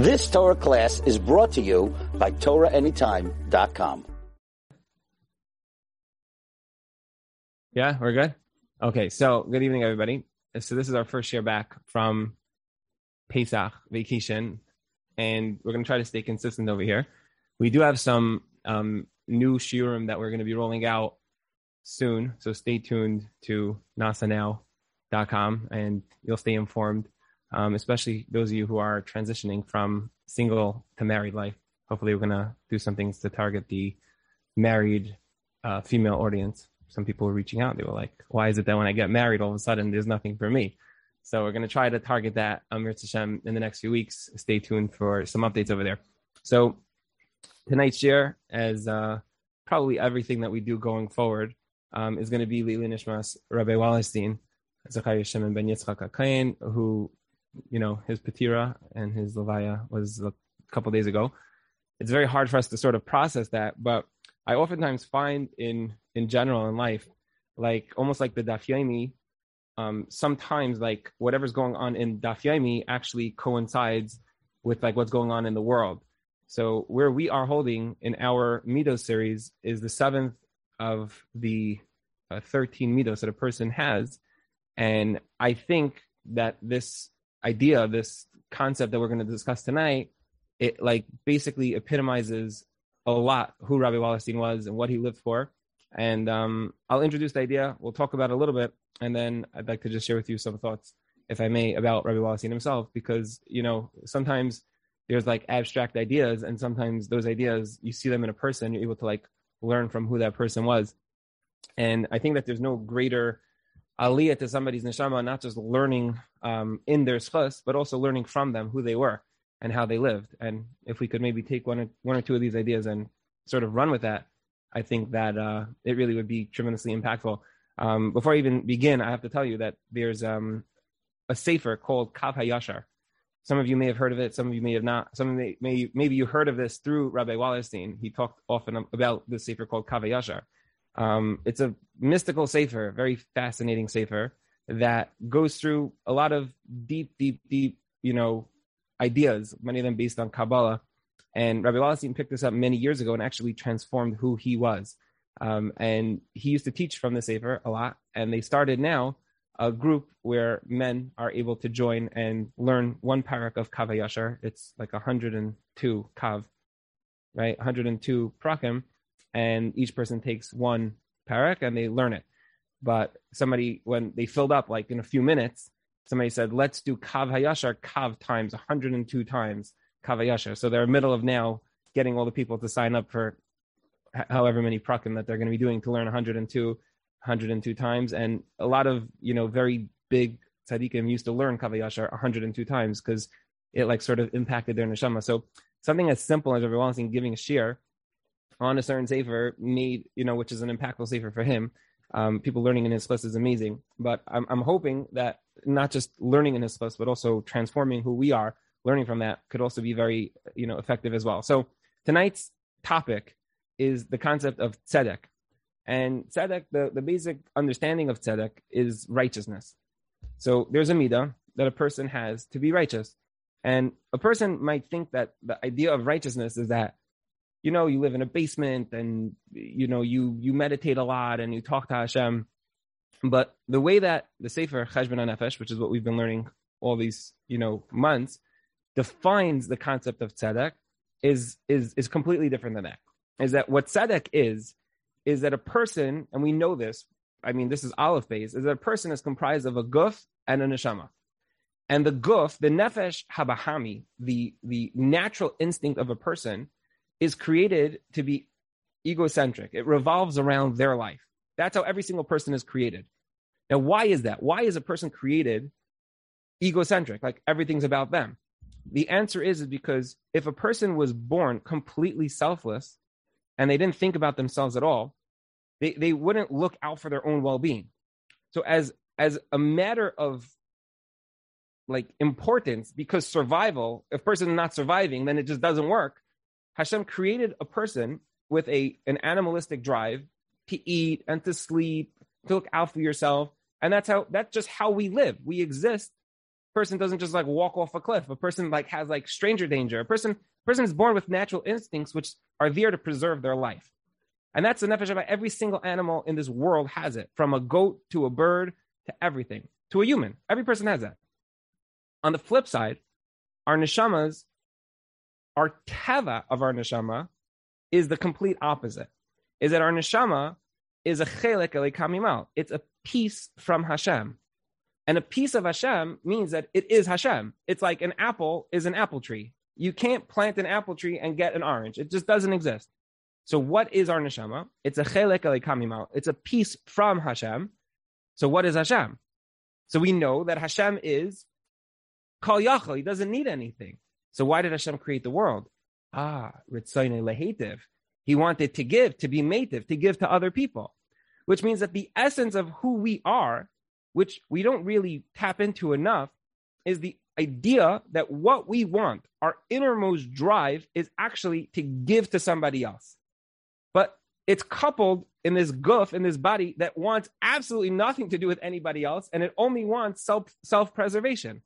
This Torah class is brought to you by TorahAnytime.com. Yeah, we're good? Okay, so good evening, everybody. So this is our first year back from Pesach vacation, and we're going to try to stay consistent over here. We do have some um, new shiurim that we're going to be rolling out soon, so stay tuned to nasanow.com, and you'll stay informed um, especially those of you who are transitioning from single to married life. Hopefully, we're going to do some things to target the married uh, female audience. Some people were reaching out. They were like, why is it that when I get married, all of a sudden there's nothing for me? So we're going to try to target that, um, Hashem, in the next few weeks. Stay tuned for some updates over there. So tonight's year, as uh, probably everything that we do going forward, um, is going to be Lili Nishmas Rabbi Wallerstein, Zachariah Shimon ben Yitzchak HaKain, who you know, his Patira and his Levaya was a couple days ago. It's very hard for us to sort of process that, but I oftentimes find in in general in life, like almost like the Daf um, sometimes like whatever's going on in Daf actually coincides with like what's going on in the world. So where we are holding in our Midos series is the seventh of the uh, 13 Midos that a person has. And I think that this idea, of this concept that we're going to discuss tonight, it like basically epitomizes a lot who Rabbi Wallerstein was and what he lived for. And um, I'll introduce the idea. We'll talk about it a little bit, and then I'd like to just share with you some thoughts, if I may, about Rabbi Wallerstein himself, because you know sometimes there's like abstract ideas, and sometimes those ideas you see them in a person, you're able to like learn from who that person was. And I think that there's no greater aliyah to somebody's neshama, not just learning um, in their schus, but also learning from them who they were and how they lived. And if we could maybe take one or, one or two of these ideas and sort of run with that, I think that uh, it really would be tremendously impactful. Um, before I even begin, I have to tell you that there's um, a sefer called Kav Hayashar. Some of you may have heard of it. Some of you may have not. Some may, may maybe you heard of this through Rabbi Wallerstein. He talked often about this sefer called Kav Hayashar. Um, it's a mystical sefer, very fascinating sefer that goes through a lot of deep, deep, deep, you know, ideas, many of them based on Kabbalah. And Rabbi Wallerstein picked this up many years ago and actually transformed who he was. Um, and he used to teach from the Sefer a lot. And they started now a group where men are able to join and learn one parak of Kav Yashar. It's like 102 Kav, right? 102 prakim. And each person takes one parak and they learn it. But somebody, when they filled up, like in a few minutes, somebody said, let's do Kav Hayashar, Kav times 102 times Kav Hayashar. So they're in the middle of now getting all the people to sign up for however many prakim that they're going to be doing to learn 102, 102 times. And a lot of, you know, very big tzaddikim used to learn Kav Hayashar 102 times because it like sort of impacted their neshama. So something as simple as everyone saying giving a share on a certain sefer made, you know, which is an impactful sefer for him, um, people learning in his class is amazing. But I'm, I'm hoping that not just learning in his class, but also transforming who we are, learning from that could also be very, you know, effective as well. So tonight's topic is the concept of tzedek. And tzedek, the, the basic understanding of tzedek is righteousness. So there's a midah that a person has to be righteous. And a person might think that the idea of righteousness is that you know, you live in a basement and, you know, you, you meditate a lot and you talk to Hashem. But the way that the Sefer Cheshbon HaNefesh, which is what we've been learning all these, you know, months, defines the concept of tzedek is, is, is completely different than that. Is that what tzedek is, is that a person, and we know this, I mean, this is Aleph base, is that a person is comprised of a guf and a neshama. And the guf, the nefesh habahami, the, the natural instinct of a person is created to be egocentric. It revolves around their life. That's how every single person is created. Now, why is that? Why is a person created egocentric? Like everything's about them. The answer is, is because if a person was born completely selfless and they didn't think about themselves at all, they, they wouldn't look out for their own well-being. So as as a matter of like importance, because survival, if person is not surviving, then it just doesn't work. Hashem created a person with a an animalistic drive to eat and to sleep, to look out for yourself, and that's how that's just how we live. We exist person doesn't just like walk off a cliff. A person like has like stranger danger. A person person is born with natural instincts which are there to preserve their life. And that's the nefesh about every single animal in this world has it, from a goat to a bird to everything, to a human. Every person has that. On the flip side, our neshamas, our teva of our neshama is the complete opposite. Is that our neshama is a chelik kamimal. It's a piece from Hashem. And a piece of Hashem means that it is Hashem. It's like an apple is an apple tree. You can't plant an apple tree and get an orange. It just doesn't exist. So what is our neshama? It's a chelek kamimal. It's a piece from Hashem. So what is Hashem? So we know that Hashem is kol yachal. He doesn't need anything. So why did Hashem create the world? Ah, ritzayne lehetiv. He wanted to give, to be mative, to give to other people, which means that the essence of who we are, which we don't really tap into enough, is the idea that what we want, our innermost drive, is actually to give to somebody else. But it's coupled in this goof, in this body that wants absolutely nothing to do with anybody else, and it only wants self self preservation.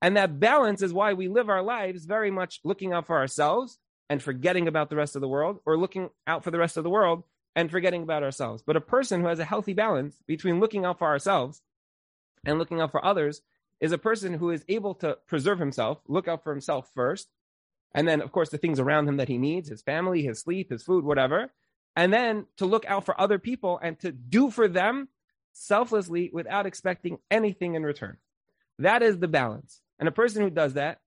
And that balance is why we live our lives very much looking out for ourselves and forgetting about the rest of the world, or looking out for the rest of the world and forgetting about ourselves. But a person who has a healthy balance between looking out for ourselves and looking out for others is a person who is able to preserve himself, look out for himself first, and then, of course, the things around him that he needs his family, his sleep, his food, whatever. And then to look out for other people and to do for them selflessly without expecting anything in return. That is the balance. And a person who does that,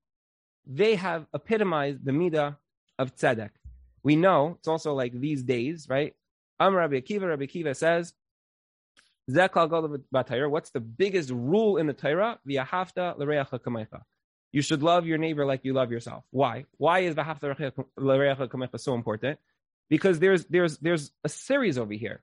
they have epitomized the midah of tzedek. We know it's also like these days, right? Am Rabbi Akiva, Rabbi Akiva says, What's the biggest rule in the Torah? You should love your neighbor like you love yourself. Why? Why is kamecha so important? Because there's there's there's a series over here.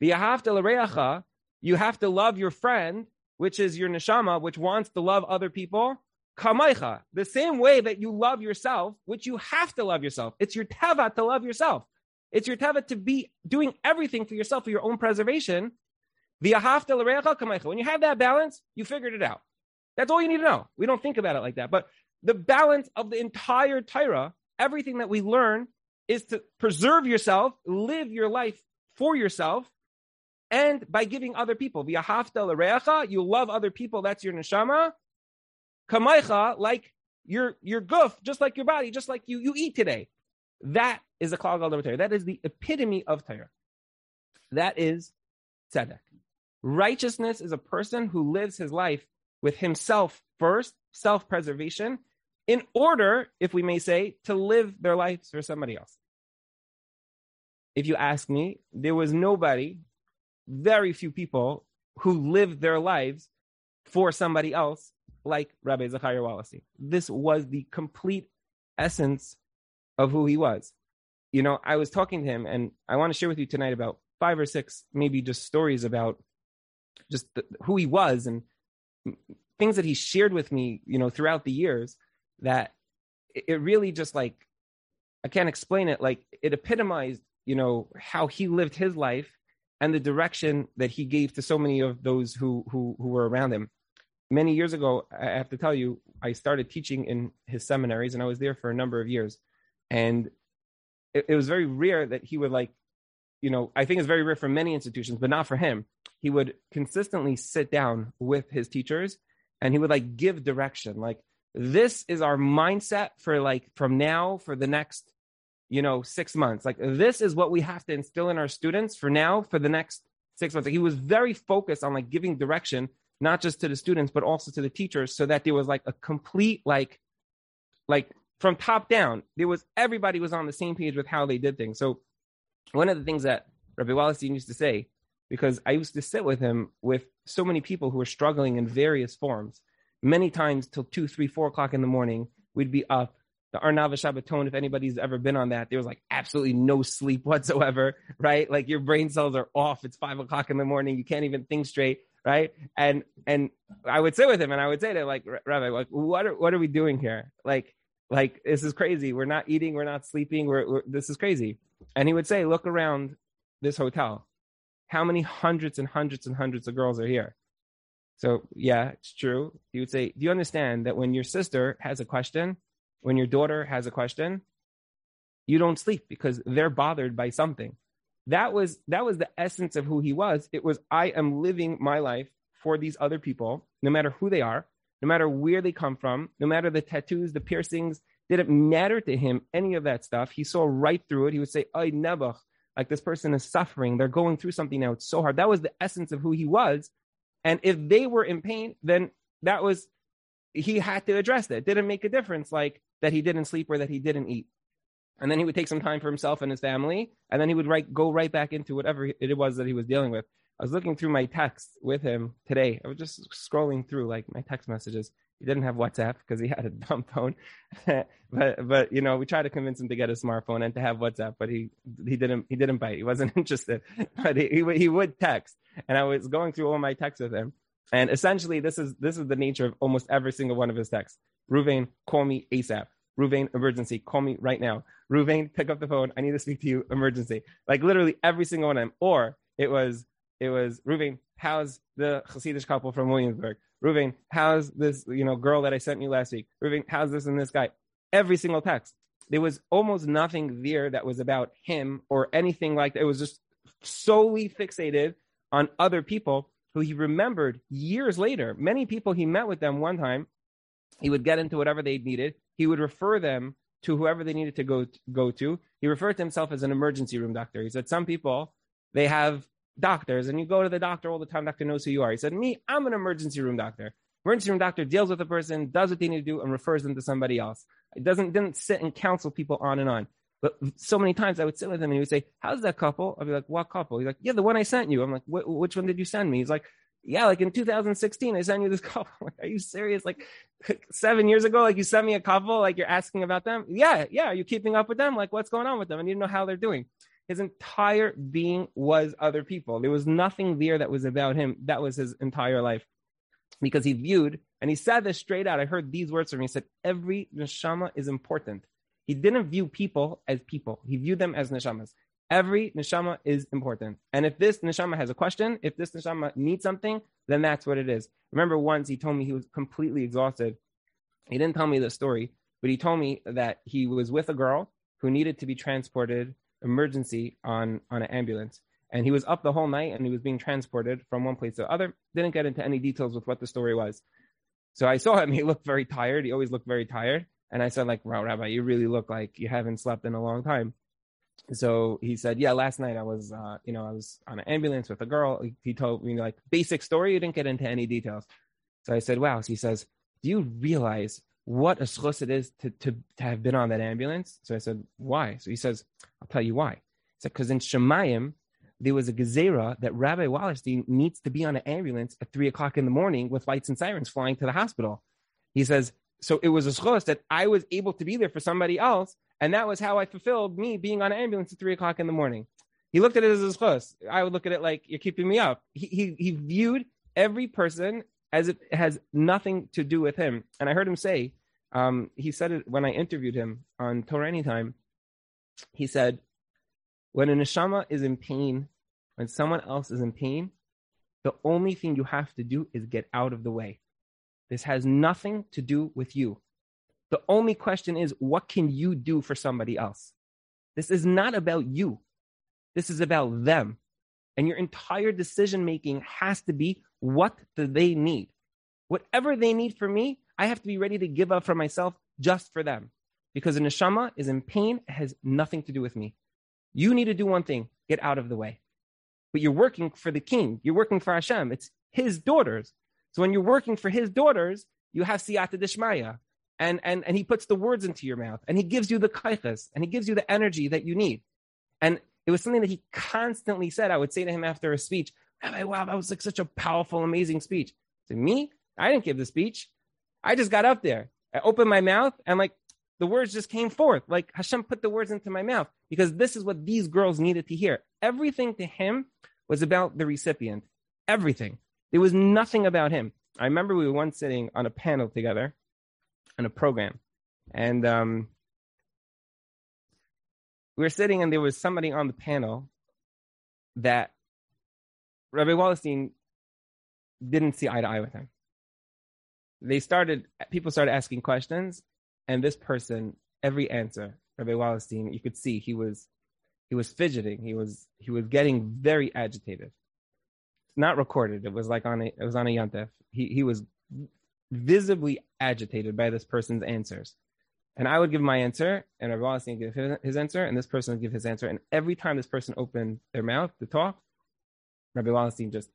You have to love your friend, which is your neshama, which wants to love other people Kamaicha, the same way that you love yourself, which you have to love yourself. It's your teva to love yourself. It's your teva to be doing everything for yourself for your own preservation. When you have that balance, you figured it out. That's all you need to know. We don't think about it like that. But the balance of the entire Torah, everything that we learn is to preserve yourself, live your life for yourself, and by giving other people. You love other people, that's your neshama kamaycha, like your your goof, just like your body, just like you you eat today. That is a klal gadol That is the epitome of Torah. That is tzedek. Righteousness is a person who lives his life with himself first, self-preservation, in order, if we may say, to live their lives for somebody else. If you ask me, there was nobody, very few people who lived their lives for somebody else like Rabbi Zachariah Wallerstein. This was the complete essence of who he was. You know, I was talking to him, and I want to share with you tonight about five or six, maybe just stories about just the, who he was and things that he shared with me, you know, throughout the years that it really just like, I can't explain it. Like it epitomized, you know, how he lived his life and the direction that he gave to so many of those who who who were around him many years ago, I have to tell you, I started teaching in his seminaries and I was there for a number of years. And it, it, was very rare that he would like, you know, I think it's very rare for many institutions, but not for him. He would consistently sit down with his teachers and he would like give direction. Like, this is our mindset for like from now for the next, you know, six months. Like, this is what we have to instill in our students for now for the next six months. Like, he was very focused on like giving direction not just to the students but also to the teachers so that there was like a complete like like from top down there was everybody was on the same page with how they did things so one of the things that rabbi Wallerstein used to say because i used to sit with him with so many people who were struggling in various forms many times till two three four o'clock in the morning we'd be up the Ohr Naava Shabbaton, if anybody's ever been on that, there was like absolutely no sleep whatsoever, right? Like your brain cells are off. It's five o'clock in the morning. You can't even think straight right? And and I would sit with him and I would say to him, like, Rabbi, like, what are what are we doing here? Like, like this is crazy. We're not eating. We're not sleeping. We're, we're this is crazy. And he would say, look around this hotel. How many hundreds and hundreds and hundreds of girls are here? So yeah, it's true. He would say, Do you understand that when your sister has a question, when your daughter has a question, you don't sleep because they're bothered by something. That was that was the essence of who he was. It was I am living my life for these other people, no matter who they are, no matter where they come from, no matter the tattoos, the piercings, didn't matter to him, any of that stuff. He saw right through it. He would say, Ay nebuch, like this person is suffering. They're going through something now. It's so hard. That was the essence of who he was. And if they were in pain, then that was, he had to address that. It didn't make a difference, like that he didn't sleep or that he didn't eat. And then he would take some time for himself and his family, and then he would write, go right back into whatever it was that he was dealing with. I was looking through my texts with him today. I was just scrolling through like my text messages. He didn't have WhatsApp because he had a dumb phone, but but you know we tried to convince him to get a smartphone and to have WhatsApp, but he he didn't he didn't bite. He wasn't interested, but he he, he would text, and I was going through all my texts with him, and essentially this is this is the nature of almost every single one of his texts. Ruvain, call me ASAP. Ruvain, emergency, call me right now. Ruvain, pick up the phone. I need to speak to you, emergency. Like literally every single one of them. Or it was it was Ruvain, how's the Hasidic couple from Williamsburg? Ruvain, how's this, you know, girl that I sent you last week? Ruvain, how's this and this guy? Every single text. There was almost nothing there that was about him or anything like that. It was just solely fixated on other people who he remembered years later. Many people he met with them one time. He would get into whatever they needed. He would refer them to whoever they needed to go go to. He referred to himself as an emergency room doctor. He said some people they have doctors and you go to the doctor all the time, doctor knows who you are. He said, Me, I'm an emergency room doctor. Emergency room doctor deals with a person, does what they need to do, and refers them to somebody else. It doesn't didn't sit and counsel people on and on. But so many times I would sit with him and he would say, How's that couple? I'd be like, What couple? He's like, Yeah, the one I sent you. I'm like, Which one did you send me? He's like, Yeah, like in 2016, I sent you this couple. Like, Are you serious? Like seven years ago, like you sent me a couple, like you're asking about them? Yeah, yeah. Are you keeping up with them? Like, what's going on with them? I need to know how they're doing. His entire being was other people. There was nothing there that was about him. That was his entire life. Because he viewed, and he said this straight out. I heard these words from him. He said, Every neshama is important. He didn't view people as people, he viewed them as neshamas. Every neshama is important. And if this neshama has a question, if this neshama needs something, then that's what it is. Remember once he told me he was completely exhausted. He didn't tell me the story, but he told me that he was with a girl who needed to be transported emergency on on an ambulance. And he was up the whole night and he was being transported from one place to the other. Didn't get into any details with what the story was. So i saw him. He looked very tired. He always looked very tired. And i said like wow rabbi you really look like you haven't slept in a long time so he said yeah last night i was uh, you know i was on an ambulance with a girl he told me like basic story he didn't get into any details so i said wow so he says do you realize what a schus it is to, to, to have been on that ambulance. So I said, why? So he says, I'll tell you why. He said, because in Shemayim, there was a gezerah that Rabbi Wallerstein needs to be on an ambulance at three o'clock in the morning with lights and sirens flying to the hospital. He says, so it was a schus that I was able to be there for somebody else. And that was how I fulfilled me being on an ambulance at three o'clock in the morning. He looked at it as his schus. I would look at it like you're keeping me up. He, he, he viewed every person as it has nothing to do with him. And I heard him say, um, he said it when I interviewed him on Torah Anytime. He said, when a neshama is in pain, when someone else is in pain, the only thing you have to do is get out of the way. This has nothing to do with you. The only question is, what can you do for somebody else? This is not about you. This is about them. And your entire decision making has to be what do they need? Whatever they need from me, I have to be ready to give up for myself just for them. Because a neshama is in pain, it has nothing to do with me. You need to do one thing get out of the way. But you're working for the king, you're working for Hashem. It's his daughters. So when you're working for his daughters, you have siyata dishmaya. And, and, and he puts the words into your mouth and he gives you the kaichas and he gives you the energy that you need. And it was something that he constantly said. I would say to him after a speech, Rabbi, wow, that was like such a powerful, amazing speech. To me, I didn't give the speech. I just got up there. I opened my mouth and like the words just came forth. Like Hashem put the words into my mouth because this is what these girls needed to hear. Everything to him was about the recipient. Everything. There was nothing about him. I remember we were once sitting on a panel together on a program. And um, we were sitting and there was somebody on the panel that Rabbi Wallerstein didn't see eye to eye with him. They started, people started asking questions, and this person, every answer, Rabbi Wallerstein, you could see he was, he was fidgeting. He was, he was getting very agitated. It's not recorded. It was like on a, it was on a yantef. He, he was visibly agitated by this person's answers. And I would give my answer, and Rabbi Wallerstein would give his answer, and this person would give his answer. And every time this person opened their mouth to talk, Rabbi Wallerstein just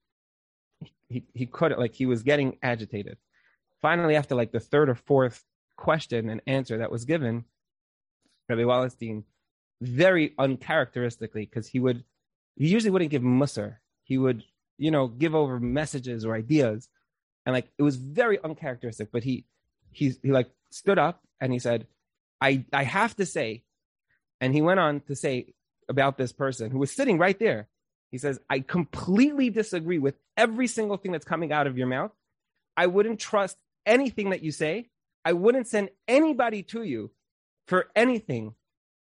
he he couldn't like he was getting agitated. Finally, after like the third or fourth question and answer that was given, Rabbi Wallerstein, very uncharacteristically, because he would he usually wouldn't give musar. He would, you know, give over messages or ideas. And like it was very uncharacteristic, but he he he like stood up and he said, I I have to say, and he went on to say about this person who was sitting right there. He says, I completely disagree with every single thing that's coming out of your mouth. I wouldn't trust anything that you say. I wouldn't send anybody to you for anything,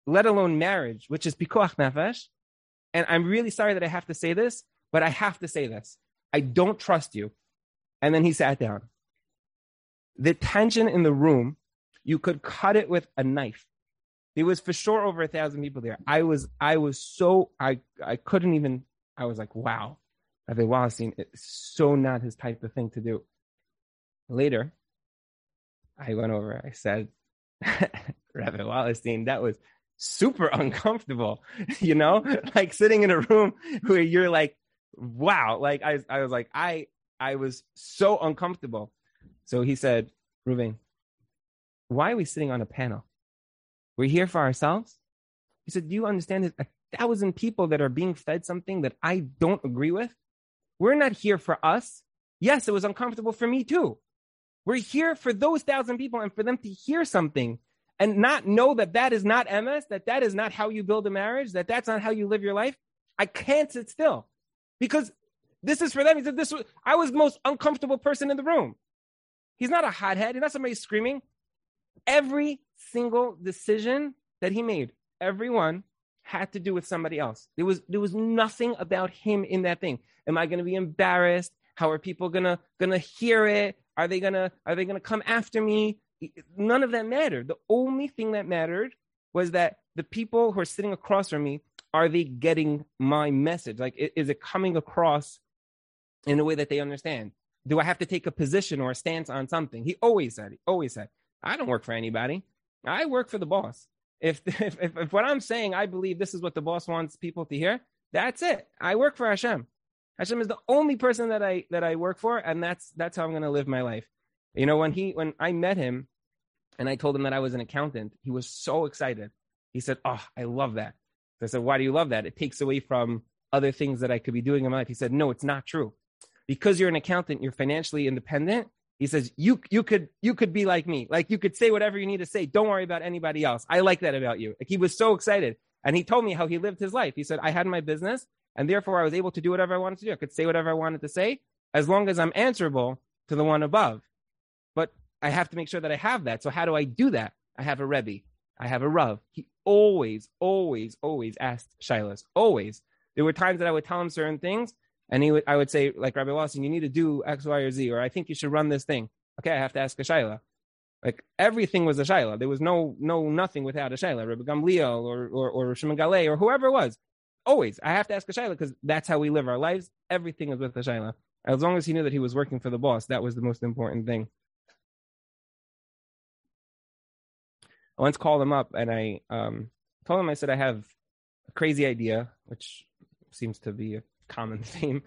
let alone marriage, which is pikuach nefesh. And I'm really sorry that I have to say this, but I have to say this. I don't trust you. And then he sat down. The tension in the room, you could cut it with a knife. There was for sure over a thousand people there. I was, I was so, I, I couldn't even I was like, wow, Rabbi Wallerstein, it's so not his type of thing to do. Later, I went over, I said, Rabbi Wallerstein, that was super uncomfortable, you know, like sitting in a room where you're like, wow, like I, I was like, I, I was so uncomfortable. So he said, Ruben, why are we sitting on a panel? We're here for ourselves. He said, do you understand A thousand people that are being fed something that I don't agree with. We're not here for us. Yes, it was uncomfortable for me too. We're here for those thousand people and for them to hear something and not know that that is not MS, that that is not how you build a marriage, that that's not how you live your life. I can't sit still because this is for them. He said, this was, I was the most uncomfortable person in the room. He's not a hothead. He's not somebody screaming. Every single decision that he made, everyone had to do with somebody else. There was there was nothing about him in that thing. Am I going to be embarrassed? How are people gonna gonna hear it? Are they gonna are they gonna come after me? None of that mattered. The only thing that mattered was that the people who are sitting across from me are they getting my message? Like, is it coming across in a way that they understand? Do I have to take a position or a stance on something? He always said, he always said, I don't work for anybody. I work for the boss. If, if, if, if what I'm saying, I believe this is what the boss wants people to hear, that's it. I work for Hashem. Hashem is the only person that I that I work for, and that's that's how I'm going to live my life. You know, when he when I met him, and I told him that I was an accountant, he was so excited. He said, "Oh, I love that." I said, "Why do you love that? It takes away from other things that I could be doing in my life." He said, "No, it's not true. Because you're an accountant, you're financially independent. He says, you, you could, you could be like me. Like you could say whatever you need to say. Don't worry about anybody else. I like that about you. Like he was so excited. And he told me how he lived his life. He said, I had my business and therefore I was able to do whatever I wanted to do. I could say whatever I wanted to say as long as I'm answerable to the one above. But I have to make sure that I have that. So how do I do that? I have a Rebbe. I have a Rav. He always, always, always asked Shilas. Always. There were times that I would tell him certain things and he would, I would say, like Rabbi Lawson, you need to do X, Y, or Z, or I think you should run this thing. Okay, I have to ask a Shaila. Like everything was a Shaila. There was no no nothing without a Shaila. Rabbi Gamliel or or, or Shimon Galei or whoever it was. Always, I have to ask a Shaila because that's how we live our lives. Everything is with a Shaila. As long as he knew that he was working for the boss, that was the most important thing. I once called him up and I um, told him I said I have a crazy idea, which seems to be a common theme.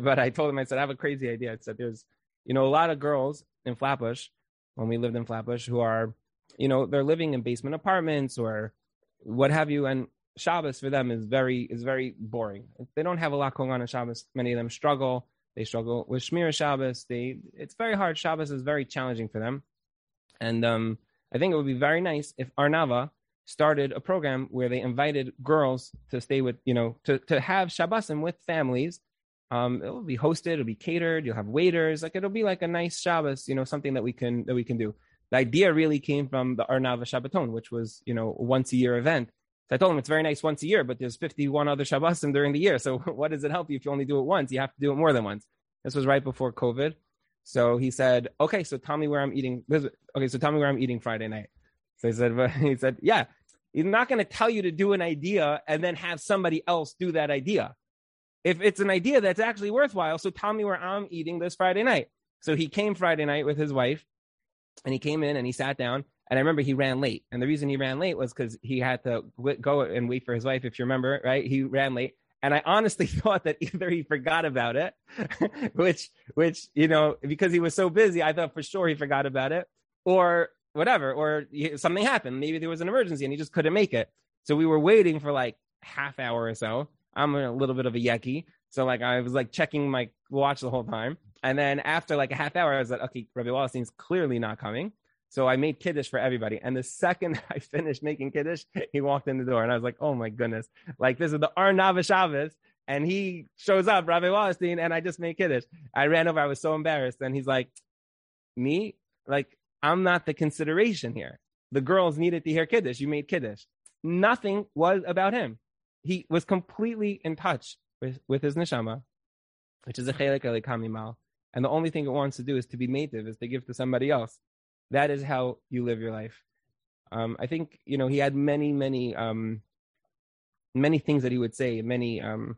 but I told him, I said, I have a crazy idea. I said, there's, you know, a lot of girls in Flatbush, when we lived in Flatbush, who are, you know, they're living in basement apartments or what have you. And Shabbos for them is very, is very boring. They don't have a lot going on in Shabbos. Many of them struggle. They struggle with Shmir Shabbos. They, it's very hard. Shabbos is very challenging for them. And um, I think it would be very nice if Ohr Naava started a program where they invited girls to stay with, you know, to, to have Shabbosim with families. Um, it'll be hosted, it'll be catered, you'll have waiters, like it'll be like a nice Shabbos, you know, something that we can that we can do. The idea really came from the Ohr Naava Shabbaton, which was, you know, once a year event. So I told him it's very nice once a year, but there's 51 other Shabbosim during the year. So what does it help you if you only do it once? You have to do it more than once. This was right before COVID. So he said, "Okay, so tell me where I'm eating. Okay, so tell me where I'm eating Friday night." So he said, "He said, yeah, he's not going to tell you to do an idea and then have somebody else do that idea. If it's an idea that's actually worthwhile, so tell me where I'm eating this Friday night." So he came Friday night with his wife, and he came in and he sat down. And I remember he ran late, and the reason he ran late was because he had to go and wait for his wife. If you remember, right? He ran late, and I honestly thought that either he forgot about it, which, which, you know, because he was so busy, I thought for sure he forgot about it or whatever, or something happened. Maybe there was an emergency and he just couldn't make it. So we were waiting for like half hour or so. I'm a little bit of a yucky. So like I was like checking my watch the whole time. And then after like a half hour, I was like, okay, Rabbi Wallerstein's clearly not coming. So I made kiddish for everybody. And the second I finished making kiddish, he walked in the door and I was like, oh my goodness. Like this is the Arnav Shabbos. And he shows up, Rabbi Wallerstein, and I just made kiddush. I ran over. I was so embarrassed. And he's like, me? Like, I'm not the consideration here. The girls needed to hear kiddush. You made kiddush. Nothing was about him. He was completely in touch with, with his neshama, which is a chelik kamimal. And the only thing it wants to do is to be native, is to give to somebody else. That is how you live your life. Um, I think you know he had many, many, um, many things that he would say, many, um,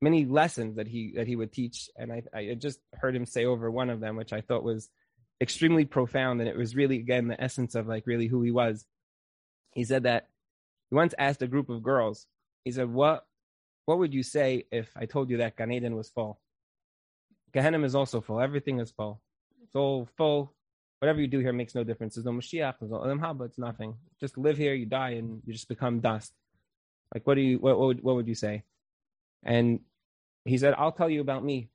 many lessons that he that he would teach, and I, I just heard him say over one of them, which I thought was extremely profound, and it was really again the essence of like really who he was. He said that he once asked a group of girls. He said, "What what would you say if I told you that Gan Eden was full? Gehenna is also full. Everything is full. It's all full whatever you do here makes no difference. There's no Mashiach, there's no Olam Haba, it's nothing. Just live here, you die, and you just become dust. Like, what do you, what, what, would, what would you say? And he said, I'll tell you about me.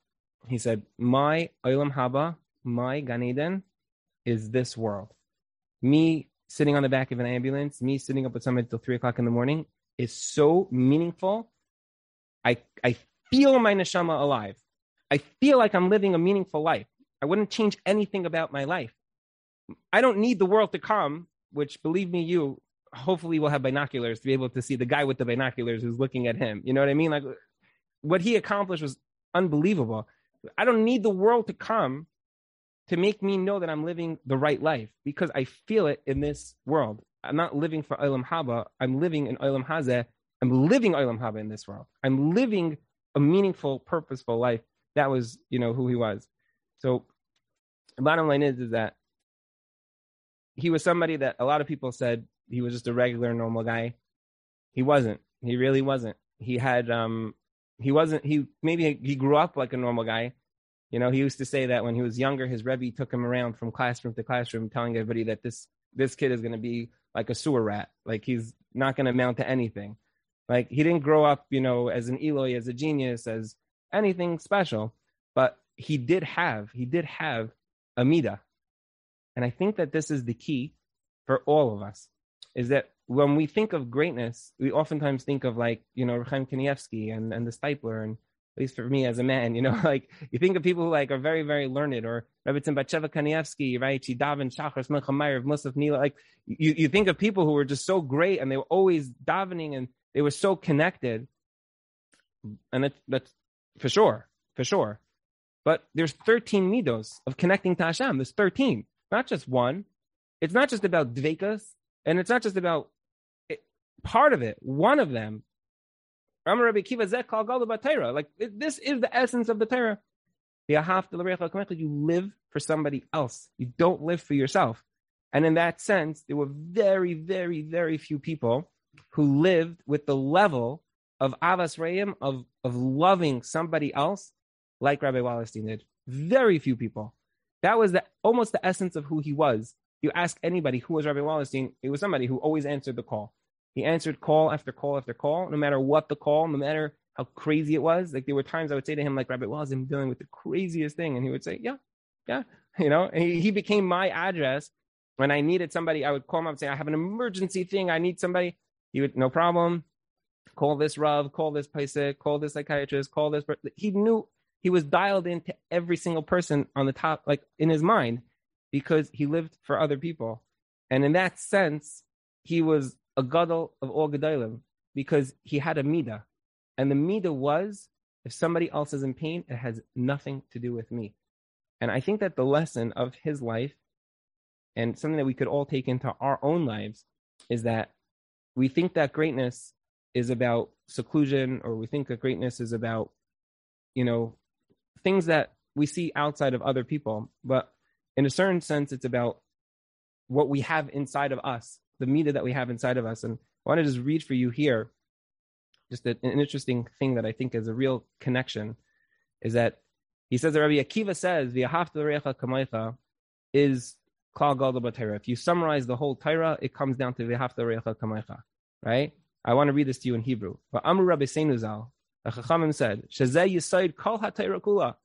He said, my Olam Haba, my Gan Eden is this world. Me sitting on the back of an ambulance, me sitting up with somebody till three o'clock in the morning is so meaningful. I, I feel my neshama alive. I feel like I'm living a meaningful life. I wouldn't change anything about my life. I don't need the world to come, which believe me, you hopefully will have binoculars to be able to see the guy with the binoculars who's looking at him. You know what I mean? Like what he accomplished was unbelievable. I don't need the world to come to make me know that I'm living the right life because I feel it in this world. I'm not living for Olam Haba. I'm living in Olam Hazeh. I'm living Olam Haba in this world. I'm living a meaningful, purposeful life. That was, you know, who he was. So, bottom line is, is that he was somebody that a lot of people said he was just a regular normal guy. He wasn't. He really wasn't. He had um he wasn't he maybe he grew up like a normal guy. You know, he used to say that when he was younger, his Rebbe took him around from classroom to classroom, telling everybody that this this kid is going to be like a sewer rat, like he's not going to amount to anything. Like he didn't grow up, you know, as an Eloi, as a genius, as anything special, but he did have he did have a midah, and I think that this is the key for all of us is that when we think of greatness, we oftentimes think of like, you know, Chaim Kanievsky and, and the Steipler, and at least for me as a man, you know, like you think of people who like are very, very learned, or Rebbetzin Batsheva Kanievsky, right? Chidavin, Shachar, Smecha Meir, Musaf Nila. Like you, you think of people who were just so great and they were always davening and they were so connected. And that's, that's for sure, for sure. But there's 13 midos of connecting to Hashem. There's 13 not just one. It's not just about dvekas, and it's not just about it, part of it. One of them, Rabbi Kiva Like this is the essence of the Torah. You live for somebody else. You don't live for yourself. And in that sense, there were very, very, very few people who lived with the level of Avas Reim, of, of loving somebody else like Rabbi Wallerstein did. Very few people. That was the, almost the essence of who he was. You ask anybody who was Rabbi Wallerstein, it was somebody who always answered the call. He answered call after call after call, no matter what the call, no matter how crazy it was. Like there were times I would say to him, like Rabbi Wallerstein, I'm dealing with the craziest thing, and he would say, yeah, yeah, you know. And he, he became my address when I needed somebody. I would call him up and say, I have an emergency thing. I need somebody. He would, no problem. Call this Rav, call this Paisik, call this psychiatrist, call this. He knew he was dialed into every single person on the top, like in his mind, because he lived for other people. And in that sense, he was a gadol of all gedolim because he had a midah. And the midah was If somebody else is in pain, it has nothing to do with me. And I think that the lesson of his life and something that we could all take into our own lives is that we think that greatness is about seclusion or we think that greatness is about, you know, things that we see outside of other people. But in a certain sense, it's about what we have inside of us, the media that we have inside of us. And I want to just read for you here just an interesting thing that I think is a real connection is that he says that Rabbi Akiva says the Recha Kamaycha is Klal If you summarize the whole Torah, it comes down to Recha Kamaycha, right? I want to read this to you in Hebrew. But Amru Rabbi Seinuzal, the Chachamim said, Kula,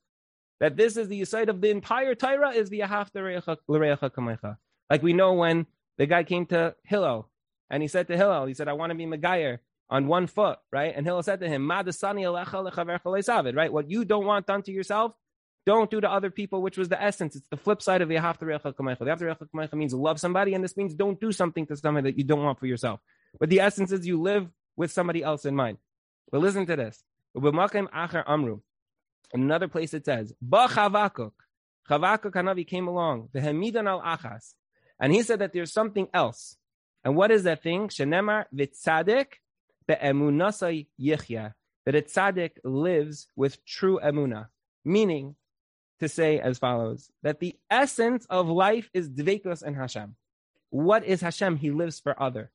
that this is the Yisaid of the entire Torah is the Recha Kamaycha. Like we know when the guy came to Hillel and he said to Hillel, he said, I want to be Megayer on one foot, right? And Hillel said to him, right? What you don't want done to yourself, don't do to other people, which was the essence. It's the flip side of Yahavta Recha Kamecha. Yahavta Recha Kamecha means love somebody, and this means don't do something to somebody that you don't want for yourself. But the essence is you live with somebody else in mind. But listen to this. In another place it says, Ba Chavakuk. Chavakuk Hanavi came along. The Hamidan al Achas. And he said that there's something else. And what is that thing? Shenemar v'tzadik be'emunasai yichya. That a tzaddik lives with true emuna. Meaning, to say as follows that the essence of life is dvekos and Hashem. What is Hashem? He lives for other.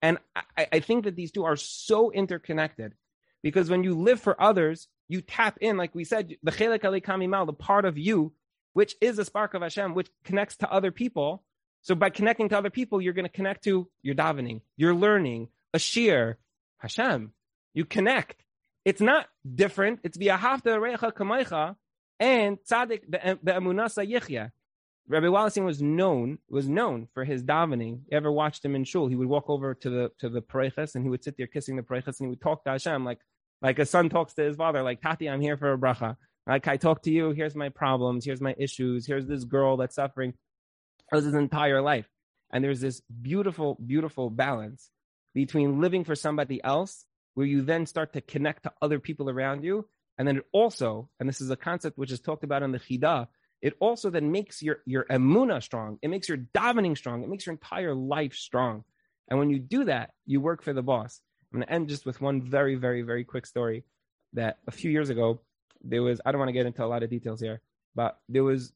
And I, I, think that these two are so interconnected because when you live for others, you tap in, like we said, the chelek kamimal, the part of you, which is a spark of Hashem, which connects to other people. So by connecting to other people, you're going to connect to your davening, your learning, a sheer, Hashem. You connect. It's not different. It's via hafta recha kamaicha and tzaddik be'emunasa yichya. Rabbi Wallerstein was known was known for his davening. You ever watched him in shul? He would walk over to the to the pareches and he would sit there kissing the pareches and he would talk to Hashem like like a son talks to his father, like Tati, I'm here for a bracha. Like I talk to you. Here's my problems. Here's my issues. Here's this girl that's suffering. That his entire life, and there's this beautiful, beautiful balance between living for somebody else, where you then start to connect to other people around you, and then it also, and this is a concept which is talked about in the Chida, it also then makes your, your emuna strong. It makes your davening strong. It makes your entire life strong. And when you do that, you work for the boss. I'm going to end just with one very, very, very quick story that a few years ago, there was, I don't want to get into a lot of details here, but there was,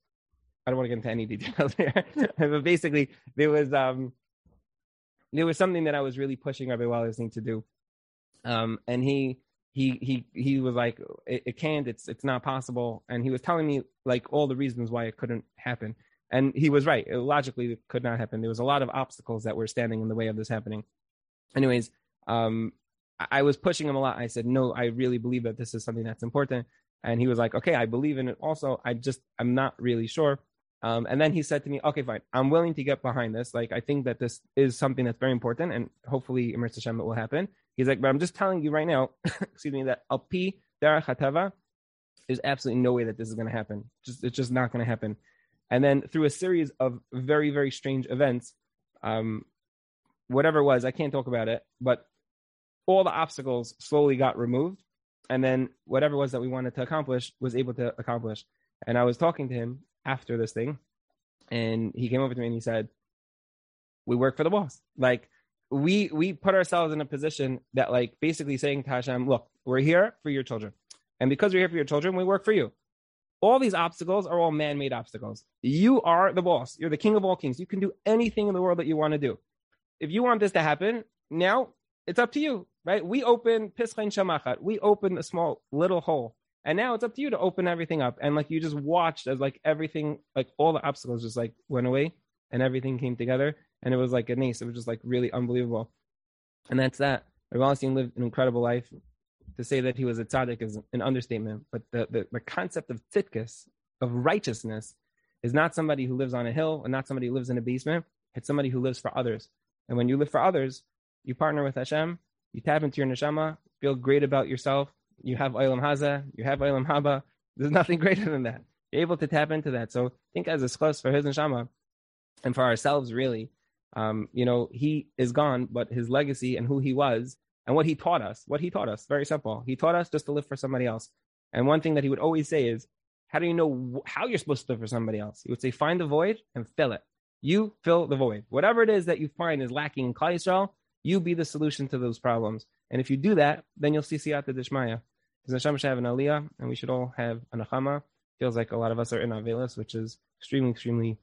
I don't want to get into any details here, but basically there was, um, there was something that I was really pushing Rabbi Wallerstein to do. Um, and he, he he he was like it, it, can't it's it's not possible. And he was telling me like all the reasons why it couldn't happen. And he was right. It, logically it could not happen. There was a lot of obstacles that were standing in the way of this happening. Anyways um i was pushing him a lot. I said no i really believe that this is something that's important. And he was like okay i believe in it also. I just i'm not really sure um, and then he said to me, okay, fine. I'm willing to get behind this. Like, I think that this is something that's very important and hopefully, Emir Hashem, it will happen. He's like, but I'm just telling you right now, excuse me, that Alpi Derech Hatava, there's absolutely no way that this is going to happen. Just It's just not going to happen. And then through a series of very, very strange events, um, whatever it was, I can't talk about it, but all the obstacles slowly got removed. And then whatever it was that we wanted to accomplish was able to accomplish. And I was talking to him after this thing, and he came over to me and he said, "We work for the boss. Like we we put ourselves in a position that like basically saying to Hashem, look, we're here for your children, and because we're here for your children, we work for you. All these obstacles are all man-made obstacles. You are the boss. You're the king of all kings. You can do anything in the world that you want to do. If you want this to happen, now it's up to you, right? We open Pischain Shamachat. We open a small little hole and now it's up to you to open everything up. And like you just watched as like everything, like all the obstacles just like went away and everything came together. And it was like a nice. It was just like really unbelievable. And that's that. Wallerstein lived an incredible life. To say that he was a tzaddik is an understatement. But the, the, the concept of tzidkus, of righteousness, is not somebody who lives on a hill and not somebody who lives in a basement. It's somebody who lives for others. And when you live for others, you partner with Hashem, you tap into your neshama, feel great about yourself, you have Olam Haza, you have Olam Haba. There's nothing greater than that. You're able to tap into that. So think as a schos for his neshama and for ourselves, really. Um, you know, he is gone, but his legacy and who he was and what he taught us, what he taught us, very simple. He taught us just to live for somebody else. And one thing that he would always say is, how do you know how you're supposed to live for somebody else? He would say, find the void and fill it. You fill the void. Whatever it is that you find is lacking in Klal Yisrael, you be the solution to those problems. And if you do that, then you'll see Siyata Dishmaya. Because Hashem should have an aliyah, and we should all have a nachama. Feels like a lot of us are in Avelis, which is extremely, extremely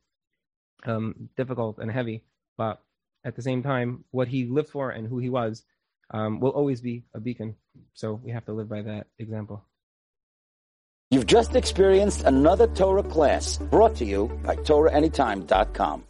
um, difficult and heavy. But at the same time, what he lived for and who he was um, will always be a beacon. So we have to live by that example. You've just experienced another Torah class brought to you by TorahAnytime.com.